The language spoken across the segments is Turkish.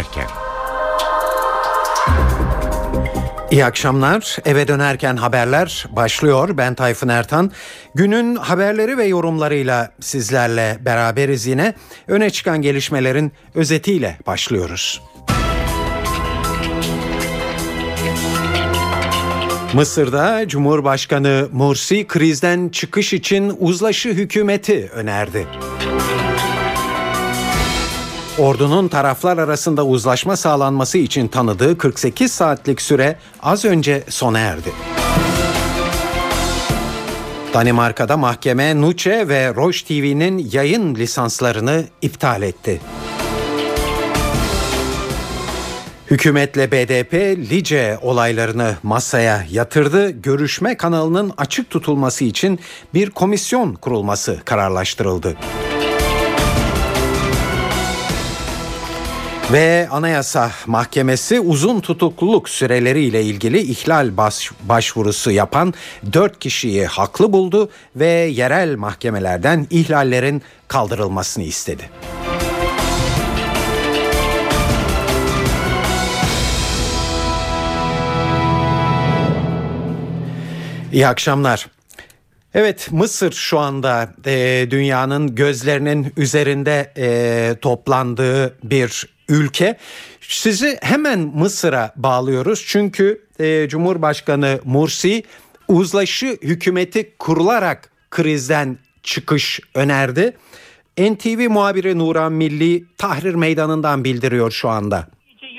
dönerken. İyi akşamlar. Eve dönerken haberler başlıyor. Ben Tayfun Ertan. Günün haberleri ve yorumlarıyla sizlerle beraberiz yine. Öne çıkan gelişmelerin özetiyle başlıyoruz. Mısır'da Cumhurbaşkanı Mursi krizden çıkış için uzlaşı hükümeti önerdi. Ordunun taraflar arasında uzlaşma sağlanması için tanıdığı 48 saatlik süre az önce sona erdi. Danimarka'da mahkeme Nuçe ve Roche TV'nin yayın lisanslarını iptal etti. Hükümetle BDP Lice olaylarını masaya yatırdı. Görüşme kanalının açık tutulması için bir komisyon kurulması kararlaştırıldı. Ve Anayasa Mahkemesi uzun tutukluluk süreleriyle ilgili ihlal baş, başvurusu yapan 4 kişiyi haklı buldu ve yerel mahkemelerden ihlallerin kaldırılmasını istedi. İyi akşamlar. Evet Mısır şu anda e, dünyanın gözlerinin üzerinde e, toplandığı bir ülke. Sizi hemen Mısır'a bağlıyoruz çünkü e, Cumhurbaşkanı Mursi uzlaşı hükümeti kurularak krizden çıkış önerdi. NTV muhabiri Nuran Milli Tahrir Meydanı'ndan bildiriyor şu anda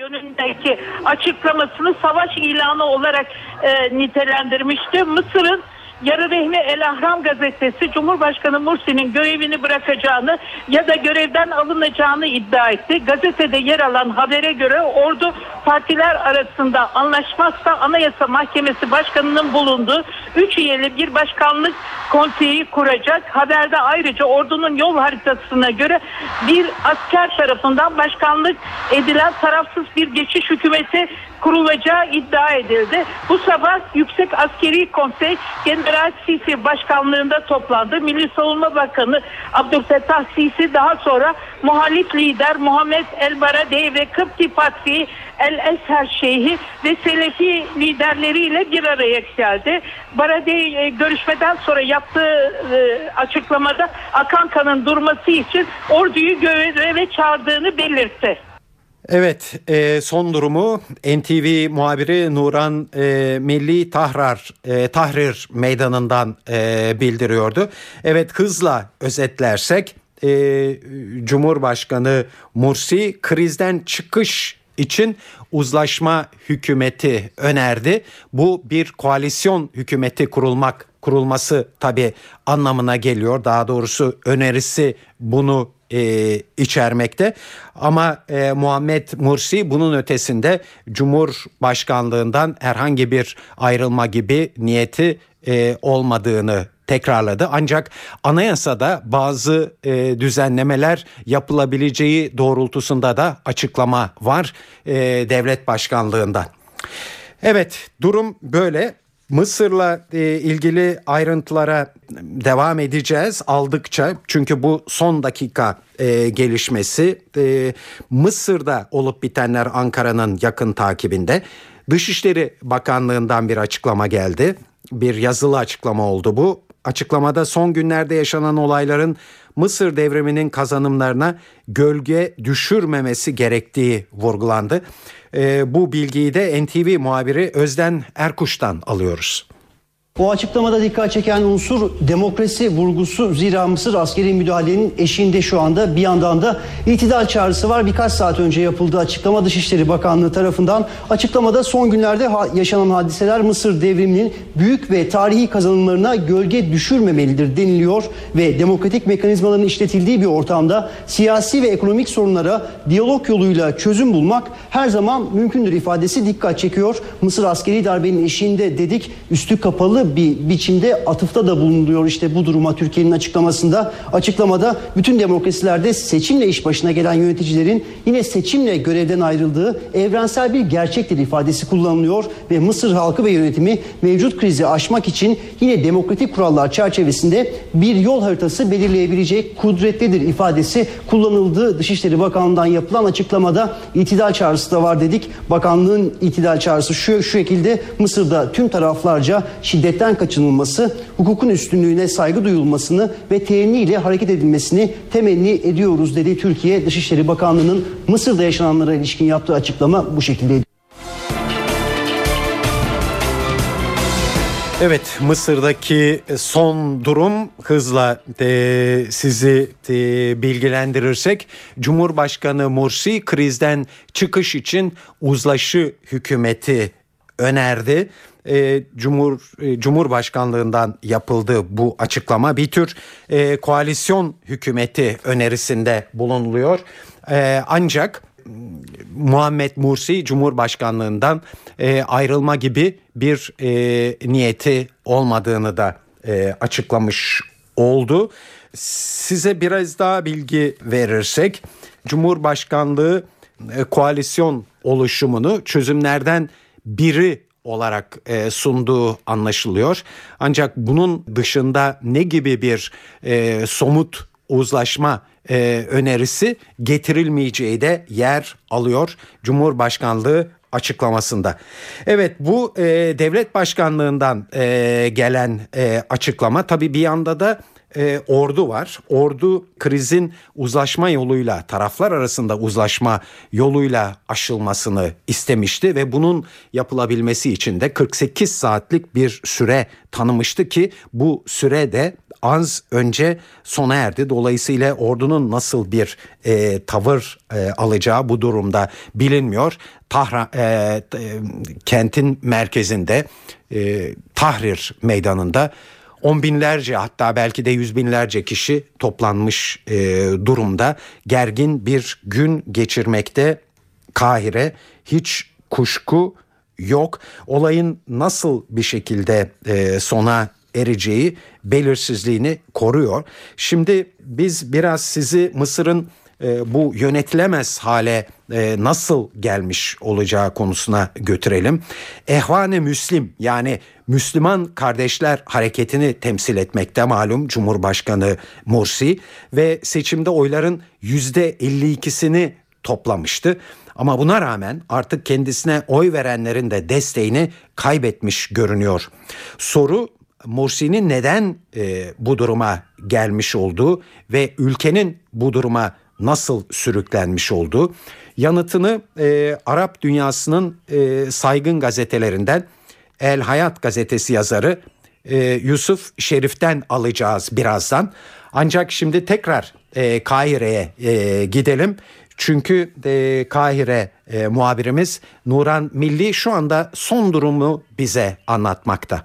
yönündeki açıklamasını savaş ilanı olarak e, nitelendirmişti. Mısır'ın Yarı Rehmi El Ahram gazetesi Cumhurbaşkanı Mursi'nin görevini bırakacağını ya da görevden alınacağını iddia etti. Gazetede yer alan habere göre ordu partiler arasında anlaşmazsa Anayasa Mahkemesi Başkanı'nın bulunduğu 3 üyeli bir başkanlık konseyi kuracak. Haberde ayrıca ordunun yol haritasına göre bir asker tarafından başkanlık edilen tarafsız bir geçiş hükümeti kurulacağı iddia edildi. Bu sabah Yüksek Askeri Konsey General Sisi başkanlığında toplandı. Milli Savunma Bakanı Abdülfettah Sisi daha sonra muhalif lider Muhammed El Baradei ve Kıpti Patri El Eser Şeyhi ve Selefi liderleriyle bir araya geldi. Baradei e, görüşmeden sonra yaptığı e, açıklamada akan kanın durması için orduyu göreve çağırdığını belirtti. Evet e, son durumu NTV muhabiri Nuran e, Milli Tahrar e, Tahrir Meydanı'ndan e, bildiriyordu. Evet hızla özetlersek e, Cumhurbaşkanı Mursi krizden çıkış için uzlaşma hükümeti önerdi. Bu bir koalisyon hükümeti kurulmak kurulması tabi anlamına geliyor. Daha doğrusu önerisi bunu e, içermekte. Ama e, Muhammed Mursi bunun ötesinde Cumhurbaşkanlığından herhangi bir ayrılma gibi niyeti e, olmadığını tekrarladı. Ancak anayasada bazı e, düzenlemeler yapılabileceği doğrultusunda da açıklama var e, devlet başkanlığından. Evet durum böyle. Mısır'la e, ilgili ayrıntılara devam edeceğiz aldıkça. Çünkü bu son dakika e, gelişmesi e, Mısır'da olup bitenler Ankara'nın yakın takibinde. Dışişleri Bakanlığı'ndan bir açıklama geldi. Bir yazılı açıklama oldu bu. Açıklamada son günlerde yaşanan olayların Mısır devriminin kazanımlarına gölge düşürmemesi gerektiği vurgulandı. E, bu bilgiyi de NTV muhabiri Özden Erkuş'tan alıyoruz. Bu açıklamada dikkat çeken unsur demokrasi vurgusu zira Mısır askeri müdahalenin eşiğinde şu anda bir yandan da itidal çağrısı var. Birkaç saat önce yapıldığı açıklama Dışişleri Bakanlığı tarafından açıklamada son günlerde yaşanan hadiseler Mısır devriminin büyük ve tarihi kazanımlarına gölge düşürmemelidir deniliyor ve demokratik mekanizmaların işletildiği bir ortamda siyasi ve ekonomik sorunlara diyalog yoluyla çözüm bulmak her zaman mümkündür ifadesi dikkat çekiyor. Mısır askeri darbenin eşiğinde dedik üstü kapalı farklı bir biçimde atıfta da bulunuyor işte bu duruma Türkiye'nin açıklamasında. Açıklamada bütün demokrasilerde seçimle iş başına gelen yöneticilerin yine seçimle görevden ayrıldığı evrensel bir gerçektir ifadesi kullanılıyor ve Mısır halkı ve yönetimi mevcut krizi aşmak için yine demokratik kurallar çerçevesinde bir yol haritası belirleyebilecek kudretlidir ifadesi kullanıldı. Dışişleri Bakanlığı'ndan yapılan açıklamada itidal çağrısı da var dedik. Bakanlığın itidal çağrısı şu, şu şekilde Mısır'da tüm taraflarca şiddetten kaçınılması, hukukun üstünlüğüne saygı duyulmasını ve teğeniyle hareket edilmesini temenni ediyoruz dedi Türkiye Dışişleri Bakanlığı'nın Mısır'da yaşananlara ilişkin yaptığı açıklama bu şekildeydi. Evet Mısır'daki son durum hızla e, sizi e, bilgilendirirsek Cumhurbaşkanı Mursi krizden çıkış için uzlaşı hükümeti önerdi. E, Cumhur e, Cumhurbaşkanlığından yapıldı bu açıklama bir tür e, koalisyon hükümeti önerisinde bulunuluyor. E, ancak Muhammed Mursi Cumhurbaşkanlığından e, ayrılma gibi bir e, niyeti olmadığını da e, açıklamış oldu. Size biraz daha bilgi verirsek Cumhurbaşkanlığı e, koalisyon oluşumunu çözümlerden biri olarak e, sunduğu anlaşılıyor. Ancak bunun dışında ne gibi bir e, somut uzlaşma e, önerisi getirilmeyeceği de yer alıyor Cumhurbaşkanlığı açıklamasında. Evet bu e, devlet başkanlığından e, gelen e, açıklama tabii bir yanda da e, ordu var. Ordu krizin uzlaşma yoluyla taraflar arasında uzlaşma yoluyla aşılmasını istemişti ve bunun yapılabilmesi için de 48 saatlik bir süre tanımıştı ki bu süre de az önce sona erdi. Dolayısıyla ordunun nasıl bir e, tavır e, alacağı bu durumda bilinmiyor. Tahra, e, e, kentin merkezinde e, Tahrir meydanında on binlerce hatta belki de yüz binlerce kişi toplanmış e, durumda gergin bir gün geçirmekte Kahire hiç kuşku yok. Olayın nasıl bir şekilde e, sona ereceği belirsizliğini koruyor. Şimdi biz biraz sizi Mısır'ın e, bu yönetilemez hale e, nasıl gelmiş olacağı konusuna götürelim. Ehvane Müslim yani Müslüman Kardeşler Hareketi'ni temsil etmekte malum Cumhurbaşkanı Mursi ve seçimde oyların %52'sini toplamıştı. Ama buna rağmen artık kendisine oy verenlerin de desteğini kaybetmiş görünüyor. Soru Mursi'nin neden e, bu duruma gelmiş olduğu ve ülkenin bu duruma nasıl sürüklenmiş olduğu yanıtını e, Arap dünyasının e, saygın gazetelerinden El Hayat gazetesi yazarı e, Yusuf Şerif'ten alacağız birazdan. Ancak şimdi tekrar e, Kahire'ye e, gidelim. Çünkü e, Kahire e, muhabirimiz Nuran Milli şu anda son durumu bize anlatmakta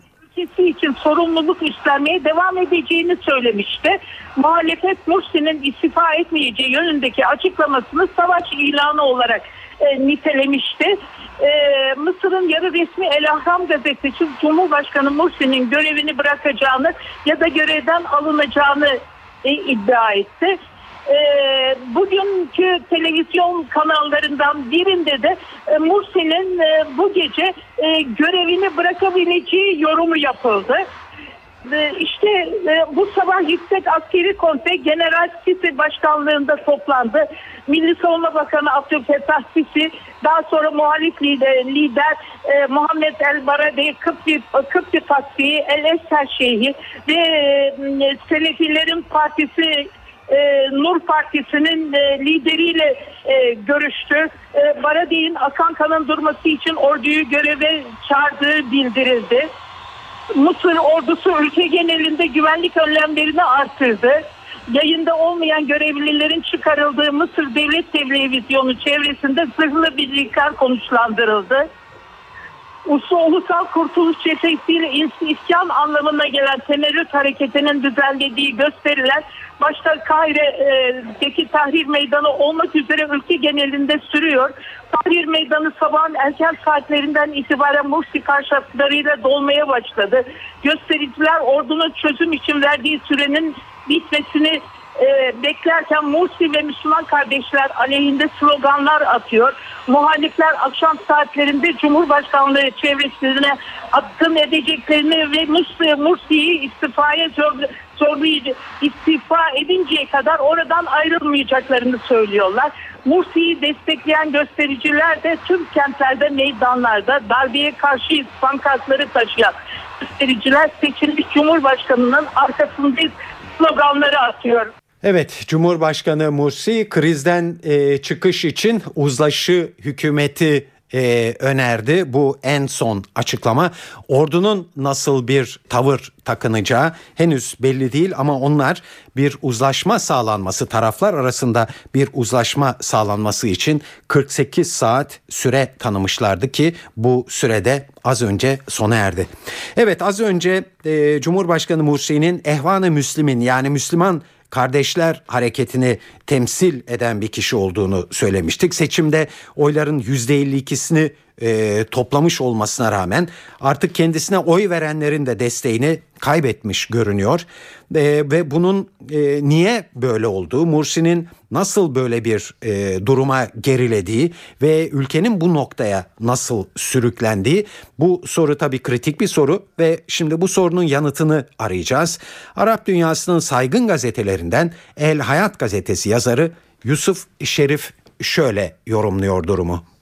sorumluluk üstlenmeye devam edeceğini söylemişti. Muhalefet Mursi'nin istifa etmeyeceği yönündeki açıklamasını savaş ilanı olarak e, nitelemişti. E, Mısır'ın yarı resmi El Ahram gazetesi Cumhurbaşkanı Mursi'nin görevini bırakacağını ya da görevden alınacağını e, iddia etti e, bugünkü televizyon kanallarından birinde de e, Mursi'nin e, bu gece e, görevini bırakabileceği yorumu yapıldı. E, işte e, bu sabah Yüksek Askeri Konseyi General Sisi başkanlığında toplandı. Milli Savunma Bakanı Abdülfettah Sisi, daha sonra muhalif lider, lider e, Muhammed El Baradei, Kıpti, Kıpti Fatih, El Eser Şeyhi ve e, Selefilerin Partisi e, Nur Partisi'nin e, lideriyle e, görüştü. E, Baradey'in akan kanın durması için orduyu göreve çağırdığı bildirildi. Mısır ordusu ülke genelinde güvenlik önlemlerini arttırdı. Yayında olmayan görevlilerin çıkarıldığı Mısır Devlet Televizyonu çevresinde zırhlı birlikler konuşlandırıldı. Ulusal Kurtuluş Cephesi'yle isyan anlamına gelen Temerrüt Hareketi'nin düzenlediği gösteriler başta Kahire'deki Tahrir Meydanı olmak üzere ülke genelinde sürüyor. Tahrir Meydanı sabahın erken saatlerinden itibaren Mursi karşıtlarıyla dolmaya başladı. Göstericiler ordunun çözüm için verdiği sürenin bitmesini e, beklerken Mursi ve Müslüman kardeşler aleyhinde sloganlar atıyor. Muhalifler akşam saatlerinde Cumhurbaşkanlığı çevresine akın edeceklerini ve Mursi, Mursi'yi istifaya istifa edinceye kadar oradan ayrılmayacaklarını söylüyorlar. Mursi'yi destekleyen göstericiler de tüm kentlerde meydanlarda darbeye karşı pankartları taşıyan göstericiler seçilmiş Cumhurbaşkanı'nın arkasındayız sloganları atıyor. Evet, Cumhurbaşkanı Mursi krizden e, çıkış için uzlaşı hükümeti e, önerdi. Bu en son açıklama. Ordunun nasıl bir tavır takınacağı henüz belli değil ama onlar bir uzlaşma sağlanması taraflar arasında bir uzlaşma sağlanması için 48 saat süre tanımışlardı ki bu sürede az önce sona erdi. Evet az önce e, Cumhurbaşkanı Mursi'nin Ehvan-ı Müslim'in yani Müslüman Kardeşler Hareketi'ni temsil eden bir kişi olduğunu söylemiştik. Seçimde oyların %52'sini e, toplamış olmasına rağmen artık kendisine oy verenlerin de desteğini kaybetmiş görünüyor. E, ve bunun e, niye böyle olduğu, Mursi'nin nasıl böyle bir e, duruma gerilediği ve ülkenin bu noktaya nasıl sürüklendiği bu soru tabii kritik bir soru ve şimdi bu sorunun yanıtını arayacağız. Arap dünyasının saygın gazetelerinden El Hayat gazetesi yazarı Yusuf Şerif şöyle yorumluyor durumu.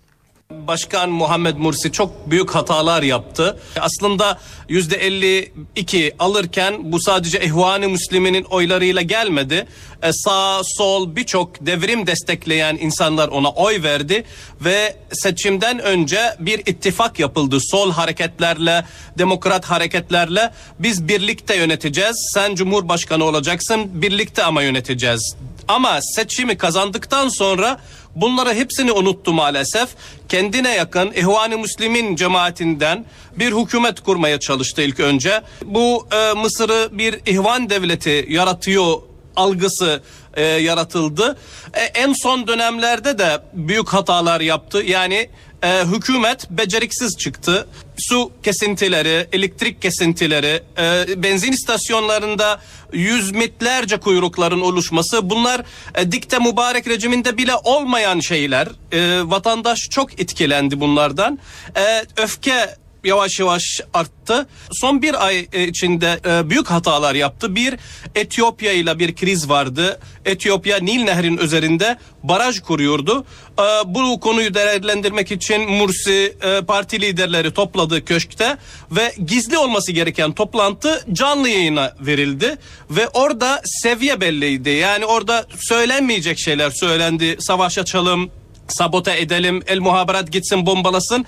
Başkan Muhammed Mursi çok büyük hatalar yaptı. Aslında yüzde 52 alırken bu sadece ehvan Müslümin'in oylarıyla gelmedi. E, sağ, sol birçok devrim destekleyen insanlar ona oy verdi ve seçimden önce bir ittifak yapıldı. Sol hareketlerle, demokrat hareketlerle biz birlikte yöneteceğiz. Sen cumhurbaşkanı olacaksın, birlikte ama yöneteceğiz. Ama seçimi kazandıktan sonra Bunları hepsini unuttu maalesef. Kendine yakın İhvan-ı Müslim'in cemaatinden bir hükümet kurmaya çalıştı ilk önce. Bu e, Mısır'ı bir ihvan devleti yaratıyor algısı e, yaratıldı. E, en son dönemlerde de büyük hatalar yaptı. Yani e, hükümet beceriksiz çıktı. Su kesintileri, elektrik kesintileri, e, benzin istasyonlarında yüz mitlerce kuyrukların oluşması bunlar e, dikte mübarek rejiminde bile olmayan şeyler. E, vatandaş çok etkilendi bunlardan. E, öfke yavaş yavaş arttı. Son bir ay e, içinde e, büyük hatalar yaptı. Bir Etiyopya ile bir kriz vardı. Etiyopya Nil Nehri'nin üzerinde baraj kuruyordu. E, bu konuyu değerlendirmek için Mursi parti liderleri topladı köşkte ve gizli olması gereken toplantı canlı yayına verildi ve orada seviye belliydi. Yani orada söylenmeyecek şeyler söylendi. Savaş açalım, sabote edelim, el muhaberat gitsin bombalasın.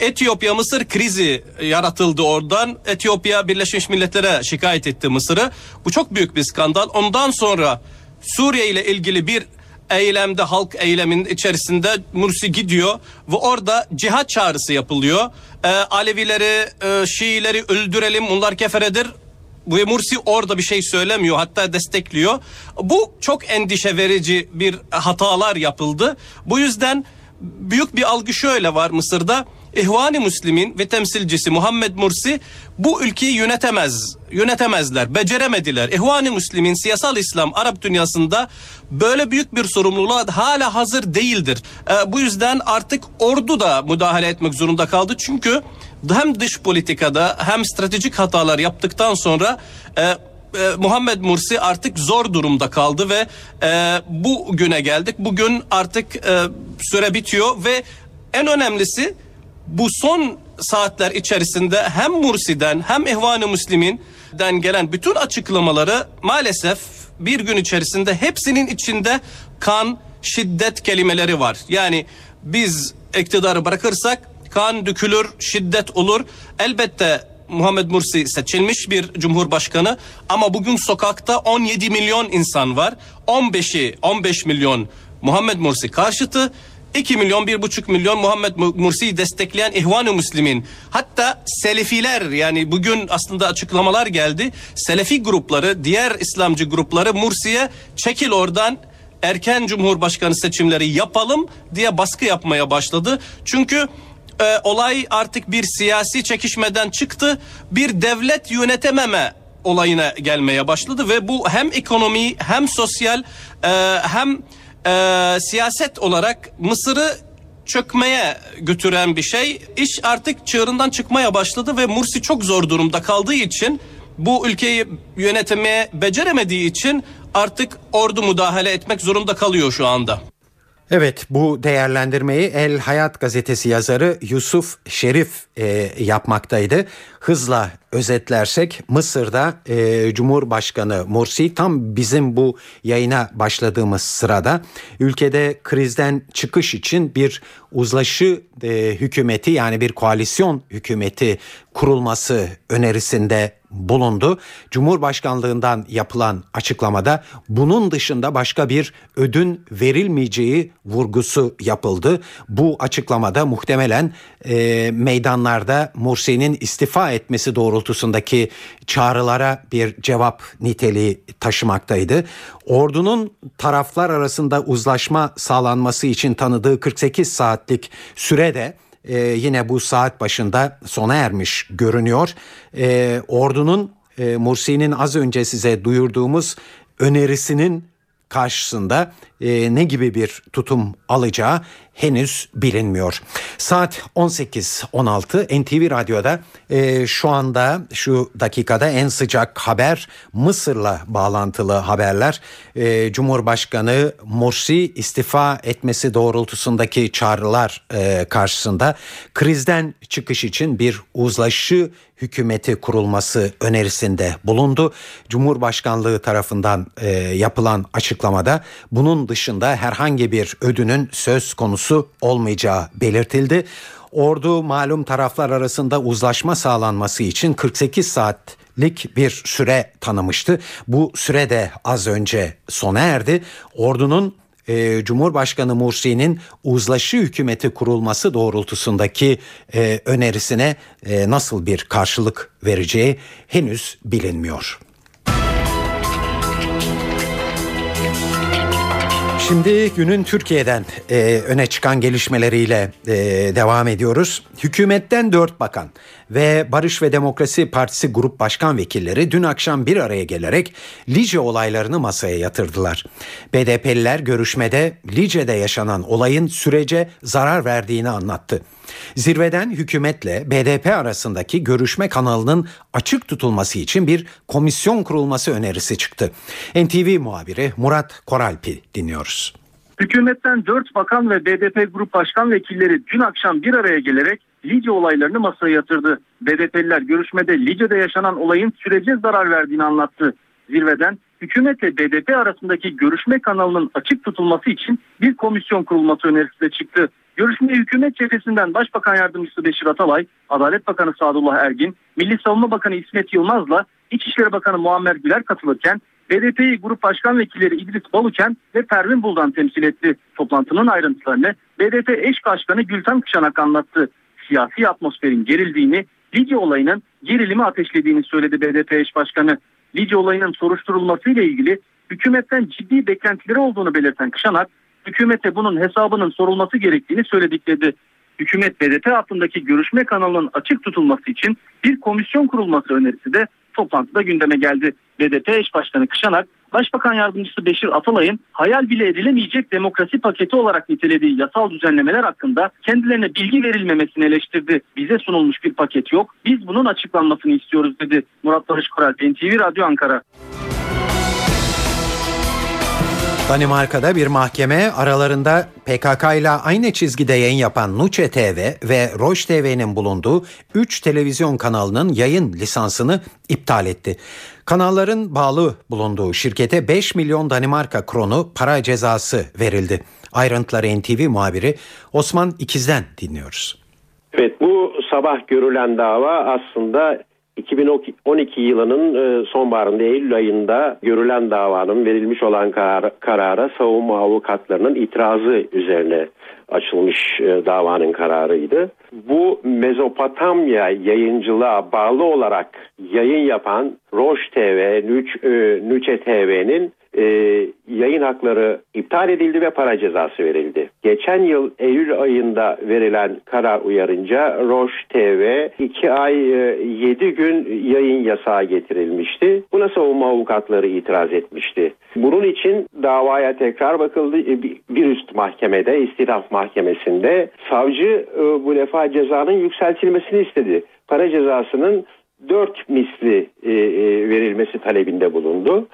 Etiyopya Mısır krizi yaratıldı oradan. Etiyopya Birleşmiş Milletler'e şikayet etti Mısır'ı. Bu çok büyük bir skandal. Ondan sonra Suriye ile ilgili bir eylemde halk eylemin içerisinde Mursi gidiyor ve orada cihat çağrısı yapılıyor. Ee, Alevileri, e, Şiileri öldürelim bunlar keferedir. Bu Mursi orada bir şey söylemiyor hatta destekliyor. Bu çok endişe verici bir hatalar yapıldı. Bu yüzden büyük bir algı şöyle var Mısır'da. İhvan-ı Müslim'in ve temsilcisi Muhammed Mursi bu ülkeyi yönetemez, yönetemezler, beceremediler. İhvan-ı Müslim'in siyasal İslam Arap dünyasında böyle büyük bir sorumluluğa hala hazır değildir. E, bu yüzden artık ordu da müdahale etmek zorunda kaldı. Çünkü hem dış politikada hem stratejik hatalar yaptıktan sonra e, e, Muhammed Mursi artık zor durumda kaldı ve e, bu güne geldik. Bugün artık e, süre bitiyor ve en önemlisi bu son saatler içerisinde hem Mursi'den hem İhvan-ı Müslim'den gelen bütün açıklamaları maalesef bir gün içerisinde hepsinin içinde kan, şiddet kelimeleri var. Yani biz iktidarı bırakırsak kan dökülür, şiddet olur. Elbette Muhammed Mursi seçilmiş bir cumhurbaşkanı ama bugün sokakta 17 milyon insan var. 15'i 15 milyon Muhammed Mursi karşıtı 2 milyon 1,5 milyon Muhammed Mursi'yi destekleyen İhvan-ı Müslimin hatta Selefiler yani bugün aslında açıklamalar geldi. Selefi grupları diğer İslamcı grupları Mursi'ye çekil oradan erken Cumhurbaşkanı seçimleri yapalım diye baskı yapmaya başladı. Çünkü e, olay artık bir siyasi çekişmeden çıktı. Bir devlet yönetememe olayına gelmeye başladı ve bu hem ekonomi hem sosyal e, hem e, siyaset olarak Mısır'ı çökmeye götüren bir şey. İş artık çığırından çıkmaya başladı ve Mursi çok zor durumda kaldığı için bu ülkeyi yönetmeye beceremediği için artık ordu müdahale etmek zorunda kalıyor şu anda. Evet bu değerlendirmeyi El Hayat gazetesi yazarı Yusuf Şerif e, yapmaktaydı. Hızla özetlersek Mısır'da e, Cumhurbaşkanı Mursi tam bizim bu yayına başladığımız sırada ülkede krizden çıkış için bir uzlaşı e, hükümeti yani bir koalisyon hükümeti kurulması önerisinde bulundu. Cumhurbaşkanlığından yapılan açıklamada bunun dışında başka bir ödün verilmeyeceği vurgusu yapıldı. Bu açıklamada muhtemelen e, meydanlarda Mursi'nin istifa etmesi doğrultusundaki çağrılara bir cevap niteliği taşımaktaydı. Ordunun taraflar arasında uzlaşma sağlanması için tanıdığı 48 saatlik sürede e, yine bu saat başında sona ermiş görünüyor. E, ordunun e, Mursi'nin az önce size duyurduğumuz önerisinin karşısında e, ne gibi bir tutum alacağı henüz bilinmiyor. Saat 18.16 NTV Radyo'da e, şu anda şu dakikada en sıcak haber Mısır'la bağlantılı haberler. E, Cumhurbaşkanı Mursi istifa etmesi doğrultusundaki çağrılar e, karşısında krizden çıkış için bir uzlaşı hükümeti kurulması önerisinde bulundu. Cumhurbaşkanlığı tarafından e, yapılan açıklamada bunun dışında herhangi bir ödünün söz konusu olmayacağı belirtildi. Ordu malum taraflar arasında uzlaşma sağlanması için 48 saatlik bir süre tanımıştı. Bu süre de az önce sona erdi. Ordunun e, Cumhurbaşkanı Mursi'nin uzlaşı hükümeti kurulması doğrultusundaki e, önerisine e, nasıl bir karşılık vereceği henüz bilinmiyor. Şimdi günün Türkiye'den e, öne çıkan gelişmeleriyle e, devam ediyoruz. Hükümetten dört bakan ve Barış ve Demokrasi Partisi Grup Başkan Vekilleri dün akşam bir araya gelerek Lice olaylarını masaya yatırdılar. BDP'liler görüşmede Lice'de yaşanan olayın sürece zarar verdiğini anlattı. Zirveden hükümetle BDP arasındaki görüşme kanalının açık tutulması için bir komisyon kurulması önerisi çıktı. NTV muhabiri Murat Koralp'i dinliyoruz. Hükümetten 4 bakan ve BDP Grup Başkan Vekilleri dün akşam bir araya gelerek Lice olaylarını masaya yatırdı. BDP'liler görüşmede Lice'de yaşanan olayın sürece zarar verdiğini anlattı. Zirveden hükümetle BDP arasındaki görüşme kanalının açık tutulması için bir komisyon kurulması önerisi de çıktı. Görüşmeye hükümet cephesinden Başbakan Yardımcısı Beşir Atalay, Adalet Bakanı Sadullah Ergin, Milli Savunma Bakanı İsmet Yılmaz'la İçişleri Bakanı Muammer Güler katılırken BDP'yi Grup Başkan Vekilleri İdris Baluken ve Pervin Buldan temsil etti. Toplantının ayrıntılarını BDP eş başkanı Gülten Kışanak anlattı. Siyasi atmosferin gerildiğini, Lidya olayının gerilimi ateşlediğini söyledi BDP eş başkanı. Lidya olayının soruşturulması ile ilgili hükümetten ciddi beklentileri olduğunu belirten Kışanak, hükümete bunun hesabının sorulması gerektiğini söyledik dedi. Hükümet BDP hattındaki görüşme kanalının açık tutulması için bir komisyon kurulması önerisi de toplantıda gündeme geldi. BDP eş başkanı Kışanak, Başbakan Yardımcısı Beşir Atalay'ın hayal bile edilemeyecek demokrasi paketi olarak nitelediği yasal düzenlemeler hakkında kendilerine bilgi verilmemesini eleştirdi. Bize sunulmuş bir paket yok. Biz bunun açıklanmasını istiyoruz dedi. Murat Barış Koral, NTV Radyo Ankara. Danimarka'da bir mahkeme aralarında PKK ile aynı çizgide yayın yapan Nuçe TV ve Roş TV'nin bulunduğu 3 televizyon kanalının yayın lisansını iptal etti. Kanalların bağlı bulunduğu şirkete 5 milyon Danimarka kronu para cezası verildi. Ayrıntıları NTV muhabiri Osman İkiz'den dinliyoruz. Evet bu sabah görülen dava aslında 2012 yılının e, sonbaharında Eylül ayında görülen davanın verilmiş olan karara, karara savunma avukatlarının itirazı üzerine açılmış e, davanın kararıydı. Bu Mezopotamya yayıncılığa bağlı olarak yayın yapan Roş TV, Nüç, e, Nüçe TV'nin e, yayın hakları iptal edildi ve para cezası verildi. Geçen yıl Eylül ayında verilen karar uyarınca Roş TV 2 ay e, 7 gün yayın yasağı getirilmişti. Buna savunma avukatları itiraz etmişti. Bunun için davaya tekrar bakıldı. E, bir üst mahkemede, istiraf mahkemesinde savcı e, bu defa cezanın yükseltilmesini istedi. Para cezasının dört misli e, e, verilmesi talebinde bulundu.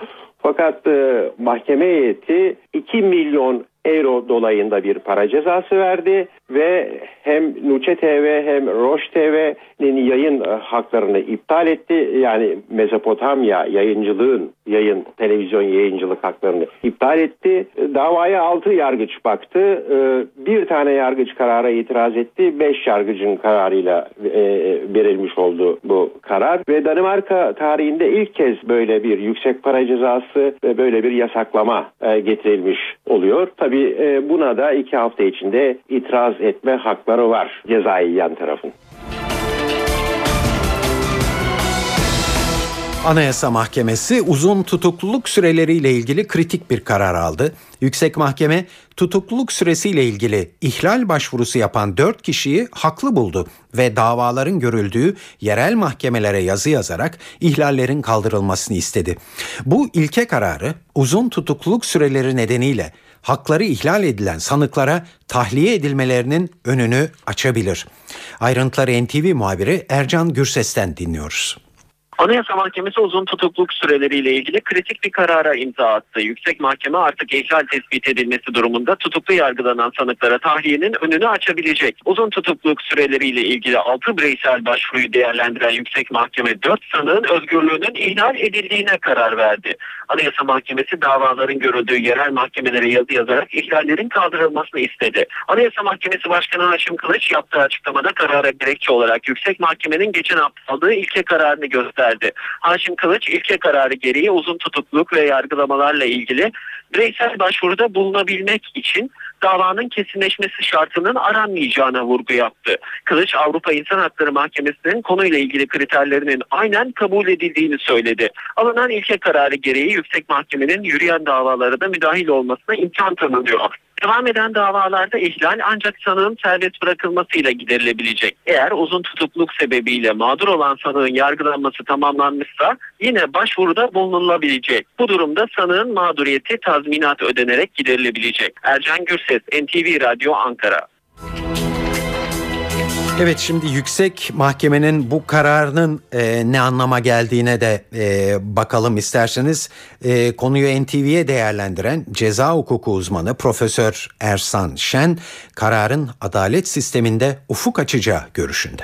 Fakat e, mahkeme heyeti 2 milyon euro dolayında bir para cezası verdi ve hem Nuçe TV hem Roş TV'nin yayın e, haklarını iptal etti. Yani Mezopotamya yayıncılığın yayın televizyon yayıncılık haklarını iptal etti. Davaya 6 yargıç baktı. E, bir tane yargıç karara itiraz etti. 5 yargıcın kararıyla e, verilmiş oldu bu karar ve Danimarka tarihinde ilk kez böyle bir yüksek para cezası ve böyle bir yasaklama getirilmiş oluyor. Tabi buna da iki hafta içinde itiraz etme hakları var cezayı yiyen tarafın. Anayasa Mahkemesi uzun tutukluluk süreleriyle ilgili kritik bir karar aldı. Yüksek Mahkeme tutukluluk süresiyle ilgili ihlal başvurusu yapan 4 kişiyi haklı buldu ve davaların görüldüğü yerel mahkemelere yazı yazarak ihlallerin kaldırılmasını istedi. Bu ilke kararı uzun tutukluluk süreleri nedeniyle hakları ihlal edilen sanıklara tahliye edilmelerinin önünü açabilir. Ayrıntıları NTV muhabiri Ercan Gürses'ten dinliyoruz. Anayasa Mahkemesi uzun tutukluk süreleriyle ilgili kritik bir karara imza attı. Yüksek Mahkeme artık ihlal tespit edilmesi durumunda tutuklu yargılanan sanıklara tahliyenin önünü açabilecek. Uzun tutukluk süreleriyle ilgili 6 bireysel başvuruyu değerlendiren Yüksek Mahkeme 4 sanığın özgürlüğünün ihlal edildiğine karar verdi. Anayasa Mahkemesi davaların görüldüğü yerel mahkemelere yazı yazarak ihlallerin kaldırılmasını istedi. Anayasa Mahkemesi Başkanı Haşim Kılıç yaptığı açıklamada karara gerekçe olarak Yüksek Mahkemenin geçen hafta aldığı ilke kararını gösterdi verdi. Haşim Kılıç ilke kararı gereği uzun tutukluk ve yargılamalarla ilgili bireysel başvuruda bulunabilmek için davanın kesinleşmesi şartının aranmayacağına vurgu yaptı. Kılıç Avrupa İnsan Hakları Mahkemesi'nin konuyla ilgili kriterlerinin aynen kabul edildiğini söyledi. Alınan ilke kararı gereği yüksek mahkemenin yürüyen davalara da müdahil olmasına imkan tanınıyor. Devam eden davalarda ihlal ancak sanığın serbest bırakılmasıyla giderilebilecek. Eğer uzun tutukluk sebebiyle mağdur olan sanığın yargılanması tamamlanmışsa yine başvuruda bulunulabilecek. Bu durumda sanığın mağduriyeti tazminat ödenerek giderilebilecek. Ercan Gürses, NTV Radyo Ankara. Evet şimdi yüksek mahkemenin bu kararının e, ne anlama geldiğine de e, bakalım isterseniz. E, konuyu NTV'ye değerlendiren ceza hukuku uzmanı Profesör Ersan Şen kararın adalet sisteminde ufuk açacağı görüşünde.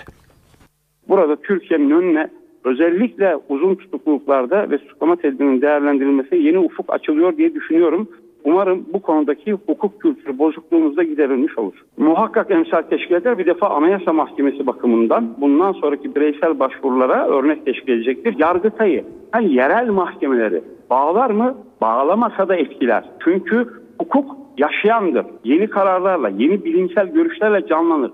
Burada Türkiye'nin önüne özellikle uzun tutukluluklarda ve suçlama tedbirinin değerlendirilmesi yeni ufuk açılıyor diye düşünüyorum. Umarım bu konudaki hukuk kültürü bozukluğumuz da giderilmiş olur. Muhakkak emsal teşkilatlar bir defa Anayasa Mahkemesi bakımından bundan sonraki bireysel başvurulara örnek teşkil edecektir. Yargıtay'ı, yani yerel mahkemeleri bağlar mı? Bağlamasa da etkiler. Çünkü hukuk yaşayandır. Yeni kararlarla, yeni bilimsel görüşlerle canlanır.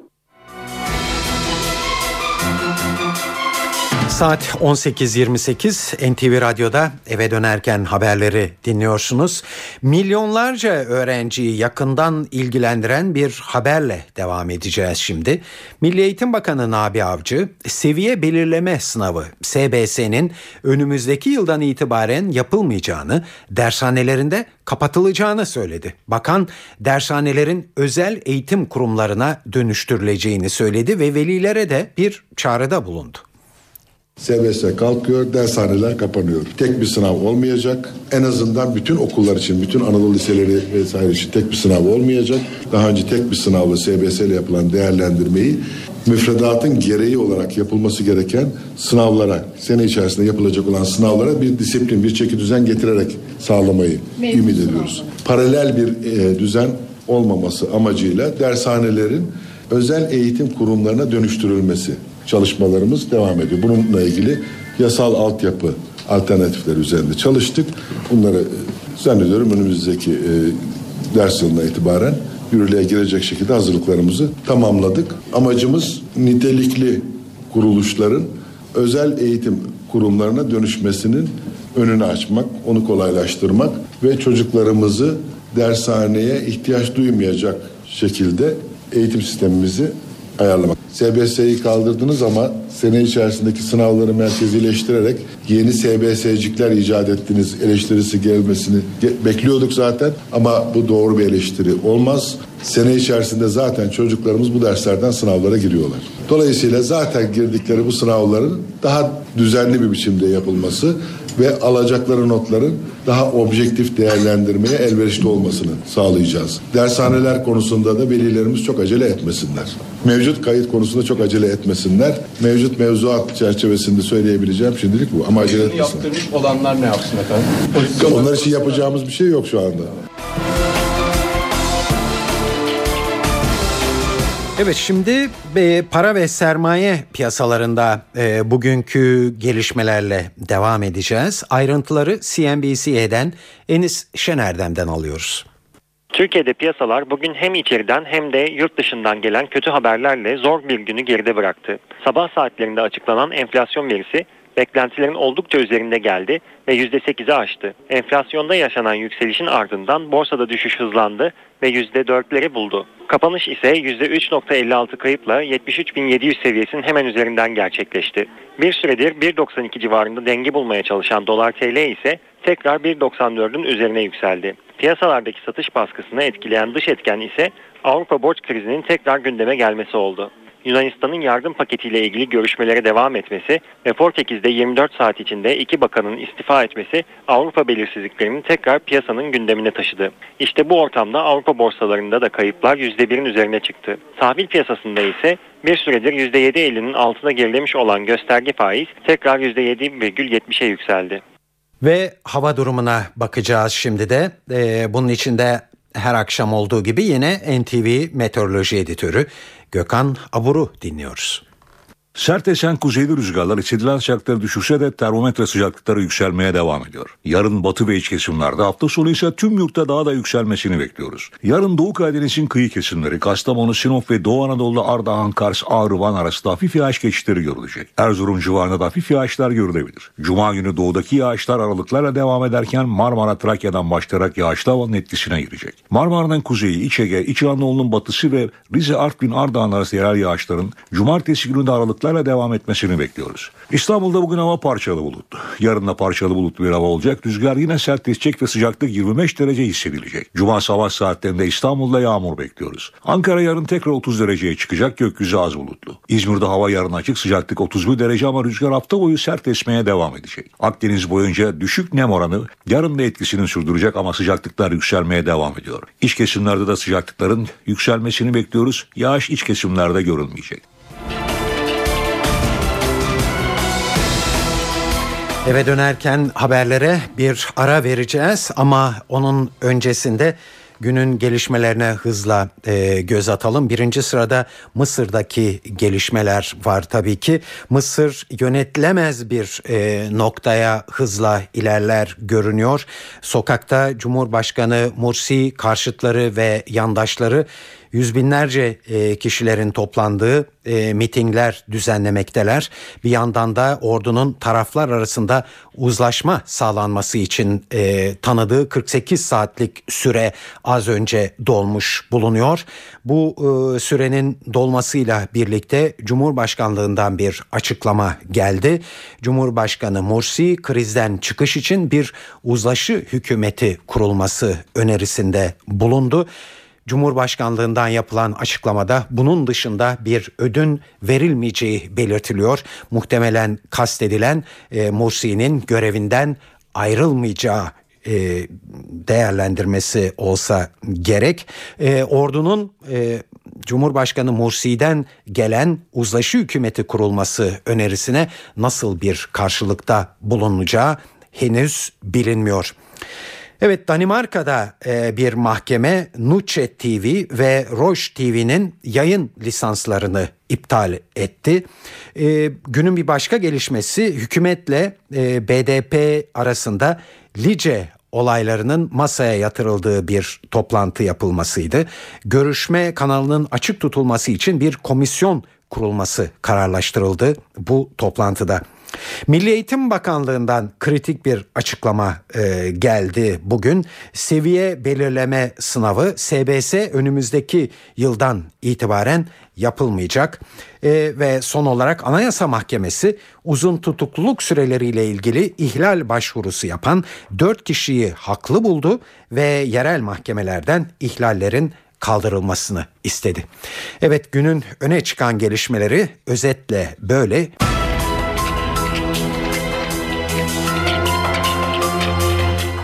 Saat 18.28 NTV Radyo'da eve dönerken haberleri dinliyorsunuz. Milyonlarca öğrenciyi yakından ilgilendiren bir haberle devam edeceğiz şimdi. Milli Eğitim Bakanı Nabi Avcı seviye belirleme sınavı SBS'nin önümüzdeki yıldan itibaren yapılmayacağını, dershanelerinde kapatılacağını söyledi. Bakan dershanelerin özel eğitim kurumlarına dönüştürüleceğini söyledi ve velilere de bir çağrıda bulundu. SBS kalkıyor, dershaneler kapanıyor. Tek bir sınav olmayacak. En azından bütün okullar için, bütün Anadolu liseleri vesaire için tek bir sınav olmayacak. Daha önce tek bir sınavla SBS ile yapılan değerlendirmeyi müfredatın gereği olarak yapılması gereken sınavlara, sene içerisinde yapılacak olan sınavlara bir disiplin, bir çeki düzen getirerek sağlamayı Mevcut ümit ediyoruz. Paralel bir e, düzen olmaması amacıyla dershanelerin özel eğitim kurumlarına dönüştürülmesi çalışmalarımız devam ediyor. Bununla ilgili yasal altyapı alternatifleri üzerinde çalıştık. Bunları e, zannediyorum önümüzdeki e, ders yılına itibaren yürürlüğe girecek şekilde hazırlıklarımızı tamamladık. Amacımız nitelikli kuruluşların özel eğitim kurumlarına dönüşmesinin önünü açmak, onu kolaylaştırmak ve çocuklarımızı dershaneye ihtiyaç duymayacak şekilde eğitim sistemimizi ayarlamak. SBS'yi kaldırdınız ama sene içerisindeki sınavları merkezileştirerek yeni SBS'cikler icat ettiniz eleştirisi gelmesini bekliyorduk zaten ama bu doğru bir eleştiri olmaz. Sene içerisinde zaten çocuklarımız bu derslerden sınavlara giriyorlar. Dolayısıyla zaten girdikleri bu sınavların daha düzenli bir biçimde yapılması ve alacakları notların daha objektif değerlendirmeye elverişli olmasını sağlayacağız. Dershaneler konusunda da velilerimiz çok acele etmesinler. Mevcut kayıt konusunda çok acele etmesinler. Mevcut mevzuat çerçevesinde söyleyebileceğim şimdilik bu ama acele etmesinler. Yaptırmış olanlar ne yapsın efendim? Onlar için yapacağımız bir şey yok şu anda. Evet şimdi para ve sermaye piyasalarında e, bugünkü gelişmelerle devam edeceğiz. Ayrıntıları CNBC'den Enis Şener'den alıyoruz. Türkiye'de piyasalar bugün hem içeriden hem de yurt dışından gelen kötü haberlerle zor bir günü geride bıraktı. Sabah saatlerinde açıklanan enflasyon verisi beklentilerin oldukça üzerinde geldi ve %8'i aştı. Enflasyonda yaşanan yükselişin ardından borsada düşüş hızlandı ve %4'leri buldu. Kapanış ise %3.56 kayıpla 73.700 seviyesinin hemen üzerinden gerçekleşti. Bir süredir 1.92 civarında denge bulmaya çalışan dolar TL ise tekrar 1.94'ün üzerine yükseldi. Piyasalardaki satış baskısını etkileyen dış etken ise Avrupa borç krizinin tekrar gündeme gelmesi oldu. Yunanistan'ın yardım paketiyle ilgili görüşmelere devam etmesi ve Portekiz'de 24 saat içinde iki bakanın istifa etmesi Avrupa belirsizliklerini tekrar piyasanın gündemine taşıdı. İşte bu ortamda Avrupa borsalarında da kayıplar %1'in üzerine çıktı. Tahvil piyasasında ise bir süredir %7.50'nin altına gerilemiş olan gösterge faiz tekrar %7,70'e yükseldi. Ve hava durumuna bakacağız şimdi de. Ee, bunun içinde her akşam olduğu gibi yine NTV Meteoroloji Editörü Gökhan Abur'u dinliyoruz. Sert esen kuzeyli rüzgarlar hissedilen sıcaklıkları düşürse de termometre sıcaklıkları yükselmeye devam ediyor. Yarın batı ve iç kesimlerde hafta sonu ise tüm yurtta daha da yükselmesini bekliyoruz. Yarın Doğu Karadeniz'in kıyı kesimleri, Kastamonu, Sinop ve Doğu Anadolu'da Ardahan, Kars, Ağrı, Van arasında hafif yağış geçişleri görülecek. Erzurum civarında da hafif yağışlar görülebilir. Cuma günü doğudaki yağışlar aralıklarla devam ederken Marmara, Trakya'dan başlayarak yağışlı havanın etkisine girecek. Marmara'nın kuzeyi, İç Ege, İç Anadolu'nun batısı ve Rize, Artvin, Ardahan arası yerel yağışların cumartesi günü de aralıklarla aralıklarla devam etmesini bekliyoruz. İstanbul'da bugün hava parçalı bulutlu. Yarın da parçalı bulutlu bir hava olacak. Rüzgar yine sertleşecek ve sıcaklık 25 derece hissedilecek. Cuma sabah saatlerinde İstanbul'da yağmur bekliyoruz. Ankara yarın tekrar 30 dereceye çıkacak. Gökyüzü az bulutlu. İzmir'de hava yarın açık. Sıcaklık 31 derece ama rüzgar hafta boyu sert esmeye devam edecek. Akdeniz boyunca düşük nem oranı yarın da etkisini sürdürecek ama sıcaklıklar yükselmeye devam ediyor. İç kesimlerde de sıcaklıkların yükselmesini bekliyoruz. Yağış iç kesimlerde görülmeyecek. Eve dönerken haberlere bir ara vereceğiz ama onun öncesinde günün gelişmelerine hızla e, göz atalım. Birinci sırada Mısır'daki gelişmeler var tabii ki. Mısır yönetilemez bir e, noktaya hızla ilerler görünüyor. Sokakta Cumhurbaşkanı Mursi karşıtları ve yandaşları yüz binlerce e, kişilerin toplandığı e, mitingler düzenlemekteler. Bir yandan da ordunun taraflar arasında uzlaşma sağlanması için e, tanıdığı 48 saatlik süre az önce dolmuş bulunuyor. Bu e, sürenin dolmasıyla birlikte Cumhurbaşkanlığından bir açıklama geldi. Cumhurbaşkanı Mursi krizden çıkış için bir uzlaşı hükümeti kurulması önerisinde bulundu. Cumhurbaşkanlığından yapılan açıklamada bunun dışında bir ödün verilmeyeceği belirtiliyor. Muhtemelen kastedilen e, Mursi'nin görevinden ayrılmayacağı e, değerlendirmesi olsa gerek. E, ordunun e, Cumhurbaşkanı Mursi'den gelen uzlaşı hükümeti kurulması önerisine nasıl bir karşılıkta bulunacağı henüz bilinmiyor. Evet Danimarka'da e, bir mahkeme Nuche TV ve Roche TV'nin yayın lisanslarını iptal etti. E, günün bir başka gelişmesi hükümetle e, BDP arasında Lice olaylarının masaya yatırıldığı bir toplantı yapılmasıydı. Görüşme kanalının açık tutulması için bir komisyon kurulması kararlaştırıldı bu toplantıda. Milli Eğitim Bakanlığı'ndan kritik bir açıklama e, geldi bugün. Seviye belirleme sınavı SBS önümüzdeki yıldan itibaren yapılmayacak. E, ve son olarak Anayasa Mahkemesi uzun tutukluluk süreleriyle ilgili ihlal başvurusu yapan 4 kişiyi haklı buldu ve yerel mahkemelerden ihlallerin kaldırılmasını istedi. Evet günün öne çıkan gelişmeleri özetle böyle.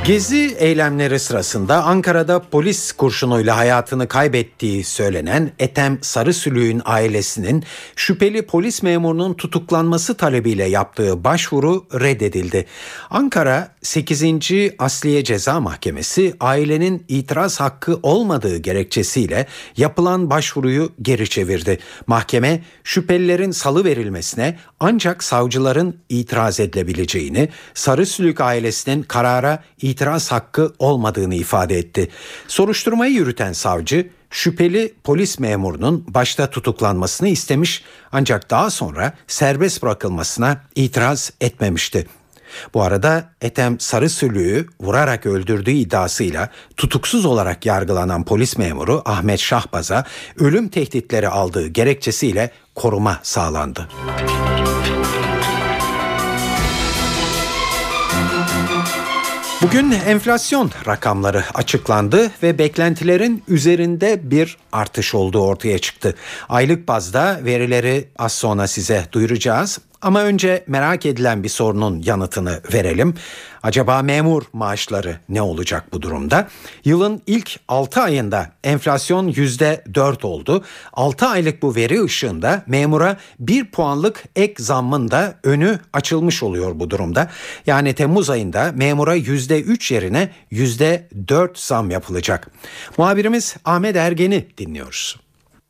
Gezi eylemleri sırasında Ankara'da polis kurşunuyla hayatını kaybettiği söylenen Etem Sarısülüğün ailesinin şüpheli polis memurunun tutuklanması talebiyle yaptığı başvuru reddedildi. Ankara 8. Asliye Ceza Mahkemesi ailenin itiraz hakkı olmadığı gerekçesiyle yapılan başvuruyu geri çevirdi. Mahkeme şüphelilerin salı verilmesine ancak savcıların itiraz edilebileceğini, Sarısülük ailesinin karara itiraz hakkı olmadığını ifade etti. Soruşturmayı yürüten savcı şüpheli polis memurunun başta tutuklanmasını istemiş ancak daha sonra serbest bırakılmasına itiraz etmemişti. Bu arada Etem Sarısülüğü vurarak öldürdüğü iddiasıyla tutuksuz olarak yargılanan polis memuru Ahmet Şahbaz'a ölüm tehditleri aldığı gerekçesiyle koruma sağlandı. Bugün enflasyon rakamları açıklandı ve beklentilerin üzerinde bir artış olduğu ortaya çıktı. Aylık bazda verileri az sonra size duyuracağız. Ama önce merak edilen bir sorunun yanıtını verelim. Acaba memur maaşları ne olacak bu durumda? Yılın ilk 6 ayında enflasyon %4 oldu. 6 aylık bu veri ışığında memura 1 puanlık ek zammın da önü açılmış oluyor bu durumda. Yani Temmuz ayında memura %3 yerine %4 zam yapılacak. Muhabirimiz Ahmet Ergen'i dinliyoruz.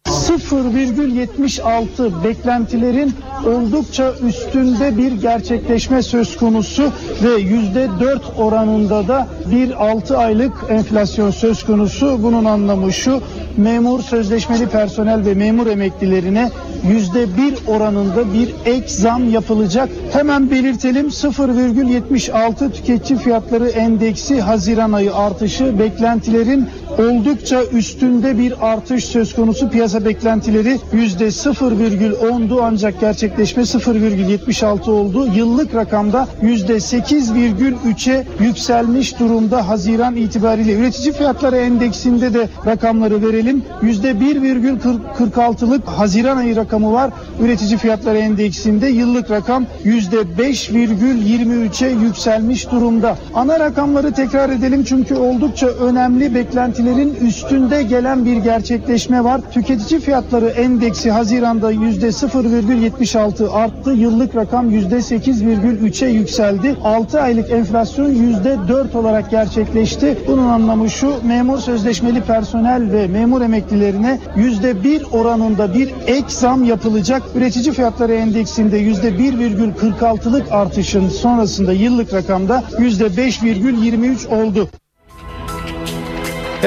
0,76 beklentilerin oldukça üstünde bir gerçekleşme söz konusu ve %4 oranında da bir 6 aylık enflasyon söz konusu. Bunun anlamı şu memur sözleşmeli personel ve memur emeklilerine %1 oranında bir ek zam yapılacak. Hemen belirtelim 0,76 tüketici fiyatları endeksi Haziran ayı artışı beklentilerin oldukça üstünde bir artış söz konusu. Piyasa beklentileri yüzde 0,10'du ancak gerçekleşme 0,76 oldu. Yıllık rakamda yüzde 8,3'e yükselmiş durumda Haziran itibariyle. Üretici fiyatları endeksinde de rakamları verelim. Yüzde 1,46'lık Haziran ayı rakamı var. Üretici fiyatları endeksinde yıllık rakam yüzde 5,23'e yükselmiş durumda. Ana rakamları tekrar edelim çünkü oldukça önemli beklentiler beklentilerin üstünde gelen bir gerçekleşme var. Tüketici fiyatları endeksi Haziran'da yüzde 0,76 arttı. Yıllık rakam yüzde 8,3'e yükseldi. 6 aylık enflasyon yüzde 4 olarak gerçekleşti. Bunun anlamı şu memur sözleşmeli personel ve memur emeklilerine yüzde 1 oranında bir ek zam yapılacak. Üretici fiyatları endeksinde yüzde 1,46'lık artışın sonrasında yıllık rakamda yüzde 5,23 oldu.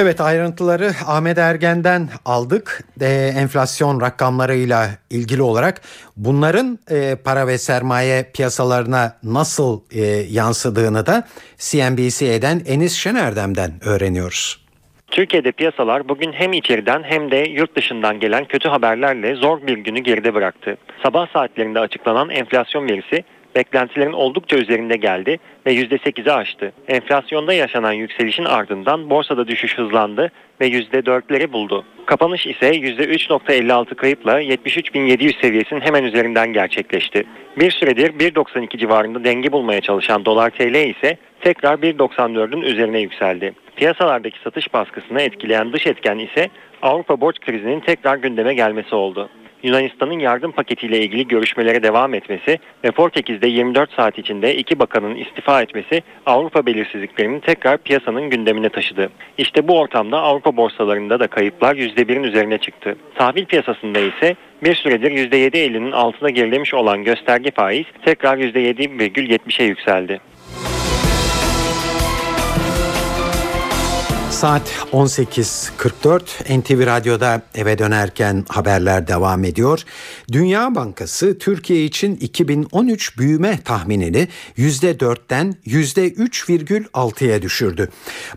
Evet ayrıntıları Ahmet Ergen'den aldık. E, enflasyon rakamlarıyla ilgili olarak bunların e, para ve sermaye piyasalarına nasıl e, yansıdığını da CNBC'den Enis Şenerdem'den öğreniyoruz. Türkiye'de piyasalar bugün hem içeriden hem de yurt dışından gelen kötü haberlerle zor bir günü geride bıraktı. Sabah saatlerinde açıklanan enflasyon verisi beklentilerin oldukça üzerinde geldi ve %8'i aştı. Enflasyonda yaşanan yükselişin ardından borsada düşüş hızlandı ve %4'leri buldu. Kapanış ise %3.56 kayıpla 73.700 seviyesinin hemen üzerinden gerçekleşti. Bir süredir 1.92 civarında denge bulmaya çalışan dolar TL ise tekrar 1.94'ün üzerine yükseldi. Piyasalardaki satış baskısını etkileyen dış etken ise Avrupa borç krizinin tekrar gündeme gelmesi oldu. Yunanistan'ın yardım paketiyle ilgili görüşmelere devam etmesi ve Portekiz'de 24 saat içinde iki bakanın istifa etmesi Avrupa belirsizliklerini tekrar piyasanın gündemine taşıdı. İşte bu ortamda Avrupa borsalarında da kayıplar %1'in üzerine çıktı. Tahvil piyasasında ise bir süredir %7.50'nin altına gerilemiş olan gösterge faiz tekrar %7,70'e yükseldi. Saat 18.44 NTV Radyo'da eve dönerken haberler devam ediyor. Dünya Bankası Türkiye için 2013 büyüme tahminini %4'ten %3,6'ya düşürdü.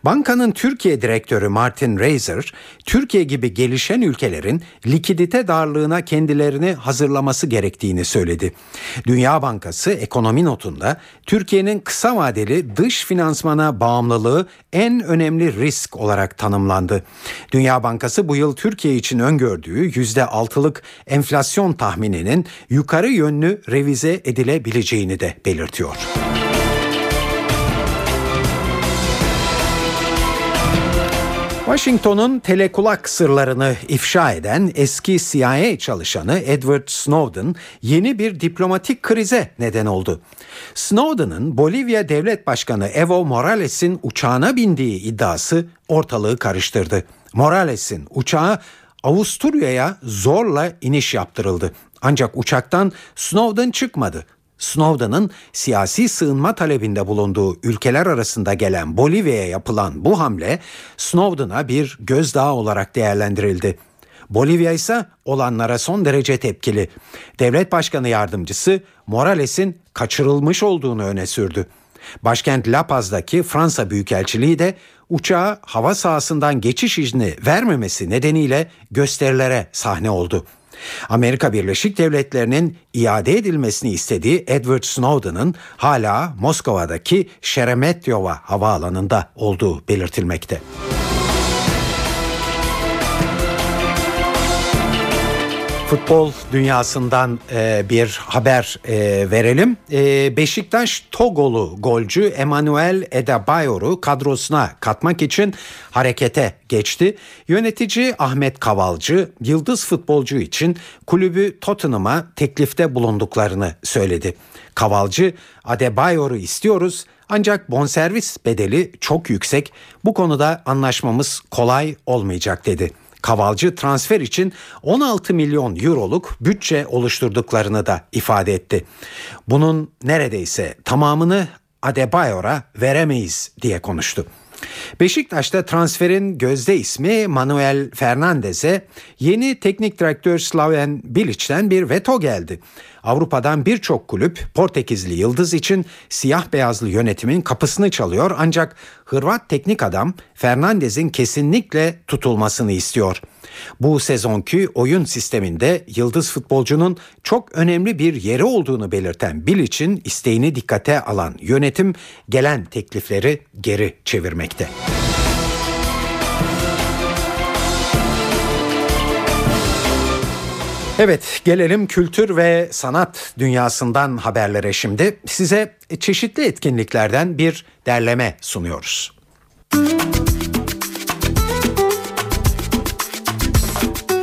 Bankanın Türkiye Direktörü Martin Reiser, Türkiye gibi gelişen ülkelerin likidite darlığına kendilerini hazırlaması gerektiğini söyledi. Dünya Bankası ekonomi notunda Türkiye'nin kısa vadeli dış finansmana bağımlılığı en önemli risk risk olarak tanımlandı. Dünya Bankası bu yıl Türkiye için öngördüğü %6'lık enflasyon tahmininin yukarı yönlü revize edilebileceğini de belirtiyor. Washington'un telekulak sırlarını ifşa eden eski CIA çalışanı Edward Snowden yeni bir diplomatik krize neden oldu. Snowden'ın Bolivya Devlet Başkanı Evo Morales'in uçağına bindiği iddiası ortalığı karıştırdı. Morales'in uçağı Avusturya'ya zorla iniş yaptırıldı. Ancak uçaktan Snowden çıkmadı. Snowden'ın siyasi sığınma talebinde bulunduğu ülkeler arasında gelen Bolivya'ya yapılan bu hamle Snowden'a bir gözdağı olarak değerlendirildi. Bolivya ise olanlara son derece tepkili. Devlet Başkanı Yardımcısı Morales'in kaçırılmış olduğunu öne sürdü. Başkent La Paz'daki Fransa Büyükelçiliği de uçağa hava sahasından geçiş izni vermemesi nedeniyle gösterilere sahne oldu. Amerika Birleşik Devletleri'nin iade edilmesini istediği Edward Snowden'ın hala Moskova'daki Sheremetyevo havaalanında olduğu belirtilmekte. Futbol dünyasından e, bir haber e, verelim. E, Beşiktaş Togolu golcü Emmanuel Edebayor'u kadrosuna katmak için harekete geçti. Yönetici Ahmet Kavalcı yıldız futbolcu için kulübü Tottenham'a teklifte bulunduklarını söyledi. Kavalcı Adebayor'u istiyoruz ancak bonservis bedeli çok yüksek. Bu konuda anlaşmamız kolay olmayacak dedi. Kavalcı transfer için 16 milyon euroluk bütçe oluşturduklarını da ifade etti. Bunun neredeyse tamamını Adebayor'a veremeyiz diye konuştu. Beşiktaş'ta transferin gözde ismi Manuel Fernandez'e yeni teknik direktör Slaven Bilic'ten bir veto geldi. Avrupa'dan birçok kulüp Portekizli Yıldız için siyah beyazlı yönetimin kapısını çalıyor ancak Hırvat teknik adam Fernandez'in kesinlikle tutulmasını istiyor. Bu sezonki oyun sisteminde yıldız futbolcunun çok önemli bir yeri olduğunu belirten Bilic'in isteğini dikkate alan yönetim gelen teklifleri geri çevirmekte. Evet gelelim kültür ve sanat dünyasından haberlere şimdi. Size çeşitli etkinliklerden bir derleme sunuyoruz.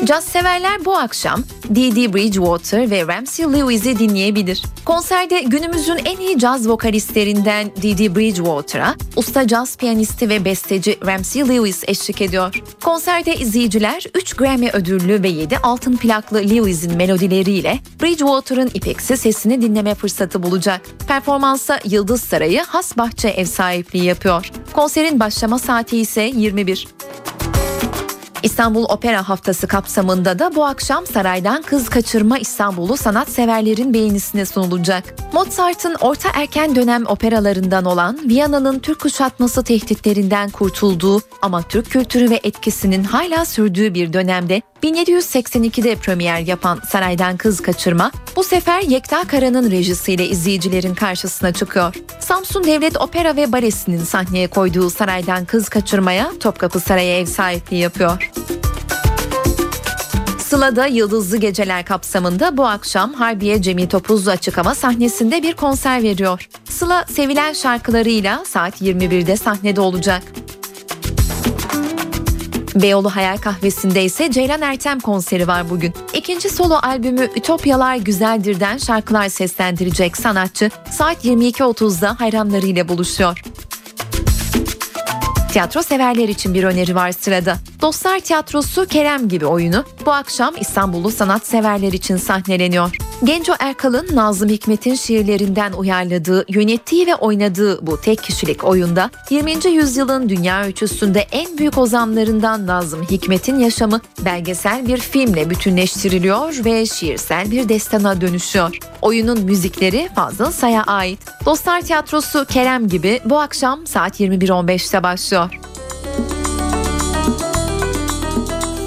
Caz severler bu akşam Dee Bridgewater ve Ramsey Lewis'i dinleyebilir. Konserde günümüzün en iyi caz vokalistlerinden Dee Bridgewater'a usta caz piyanisti ve besteci Ramsey Lewis eşlik ediyor. Konserde izleyiciler 3 Grammy ödüllü ve 7 altın plaklı Lewis'in melodileriyle Bridgewater'ın ipeksi sesini dinleme fırsatı bulacak. Performansa Yıldız Sarayı Has Bahçe ev sahipliği yapıyor. Konserin başlama saati ise 21. İstanbul Opera Haftası kapsamında da bu akşam saraydan Kız Kaçırma İstanbul'u sanatseverlerin beğenisine sunulacak. Mozart'ın orta erken dönem operalarından olan Viyana'nın Türk kuşatması tehditlerinden kurtulduğu ama Türk kültürü ve etkisinin hala sürdüğü bir dönemde 1782'de premier yapan Saraydan Kız Kaçırma bu sefer Yekta Kara'nın rejisiyle izleyicilerin karşısına çıkıyor. Samsun Devlet Opera ve Balesi'nin sahneye koyduğu Saraydan Kız Kaçırma'ya Topkapı Sarayı ev sahipliği yapıyor. Sıla'da Yıldızlı Geceler kapsamında bu akşam Harbiye Cemil Topuzlu açık hava sahnesinde bir konser veriyor. Sıla sevilen şarkılarıyla saat 21'de sahnede olacak. Beyoğlu Hayal Kahvesi'nde ise Ceylan Ertem konseri var bugün. İkinci solo albümü Ütopyalar Güzeldir'den şarkılar seslendirecek sanatçı saat 22.30'da hayranlarıyla buluşuyor. Tiyatro severler için bir öneri var sırada. Dostlar Tiyatrosu Kerem gibi oyunu bu akşam İstanbullu sanat severler için sahneleniyor. Genco Erkal'ın Nazım Hikmet'in şiirlerinden uyarladığı, yönettiği ve oynadığı bu tek kişilik oyunda 20. yüzyılın dünya ölçüsünde en büyük ozanlarından Nazım Hikmet'in yaşamı belgesel bir filmle bütünleştiriliyor ve şiirsel bir destana dönüşüyor. Oyunun müzikleri Fazıl Say'a ait. Dostlar Tiyatrosu Kerem gibi bu akşam saat 21.15'te başlıyor.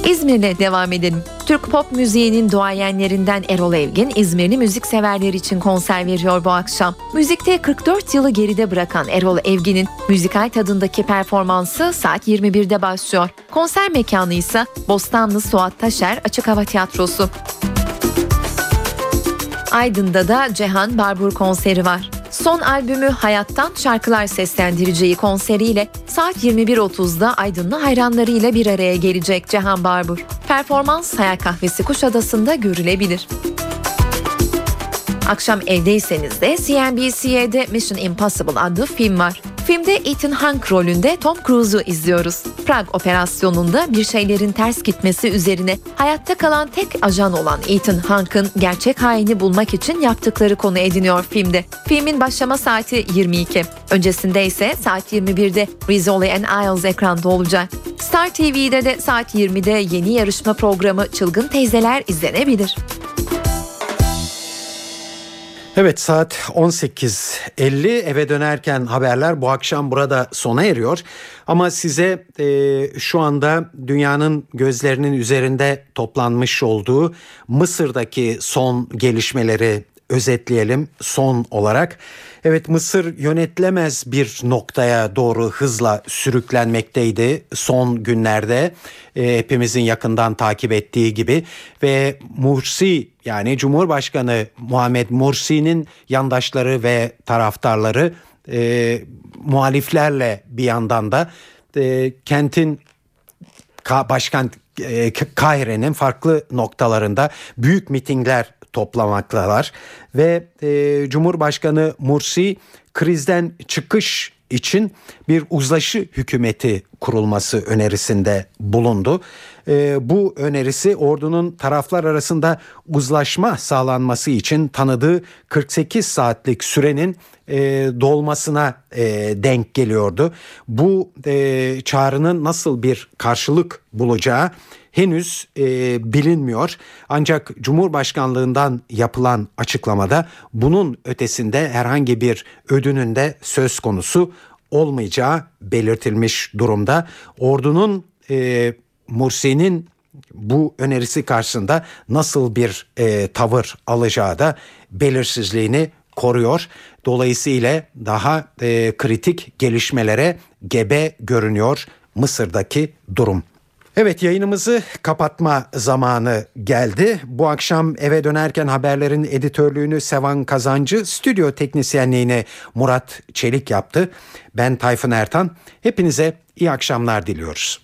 İzmir'le devam edelim. Türk pop müziğinin duayenlerinden Erol Evgin, İzmirli müzik severler için konser veriyor bu akşam. Müzikte 44 yılı geride bırakan Erol Evgin'in müzikal tadındaki performansı saat 21'de başlıyor. Konser mekanı ise Bostanlı Suat Taşer Açık Hava Tiyatrosu. Aydın'da da Cehan Barbur konseri var. Son albümü Hayattan şarkılar seslendireceği konseriyle saat 21.30'da Aydınlı hayranlarıyla bir araya gelecek Cehan Barbur. Performans Hayal Kahvesi Kuşadası'nda görülebilir. Akşam evdeyseniz de CNBC'de Mission Impossible adlı film var. Filmde Ethan Hawke rolünde Tom Cruise'u izliyoruz. Prag operasyonunda bir şeylerin ters gitmesi üzerine hayatta kalan tek ajan olan Ethan Hawke'ın gerçek haini bulmak için yaptıkları konu ediniyor filmde. Filmin başlama saati 22. Öncesinde ise saat 21'de Rizzoli and Isles ekranda olacak. Star TV'de de saat 20'de yeni yarışma programı Çılgın Teyzeler izlenebilir. Evet saat 18.50 eve dönerken haberler bu akşam burada sona eriyor. Ama size e, şu anda dünyanın gözlerinin üzerinde toplanmış olduğu Mısır'daki son gelişmeleri özetleyelim son olarak. Evet Mısır yönetilemez bir noktaya doğru hızla sürüklenmekteydi son günlerde e, hepimizin yakından takip ettiği gibi ve Mursi yani Cumhurbaşkanı Muhammed Mursi'nin yandaşları ve taraftarları e, muhaliflerle bir yandan da e, kentin başkent e, Kahire'nin farklı noktalarında büyük mitingler toplamaktalar ve e, Cumhurbaşkanı Mursi krizden çıkış için bir uzlaşı hükümeti kurulması önerisinde bulundu. E, bu önerisi ordunun taraflar arasında uzlaşma sağlanması için tanıdığı 48 saatlik sürenin e, dolmasına e, denk geliyordu. Bu e, çağrının nasıl bir karşılık bulacağı henüz e, bilinmiyor. Ancak Cumhurbaşkanlığından yapılan açıklamada bunun ötesinde herhangi bir ödünün de söz konusu olmayacağı belirtilmiş durumda. Ordunun e, Mursi'nin bu önerisi karşısında nasıl bir e, tavır alacağı da belirsizliğini koruyor. Dolayısıyla daha e, kritik gelişmelere gebe görünüyor Mısır'daki durum. Evet yayınımızı kapatma zamanı geldi. Bu akşam eve dönerken haberlerin editörlüğünü Sevan Kazancı, stüdyo teknisyenliğini Murat Çelik yaptı. Ben Tayfun Ertan. Hepinize iyi akşamlar diliyoruz.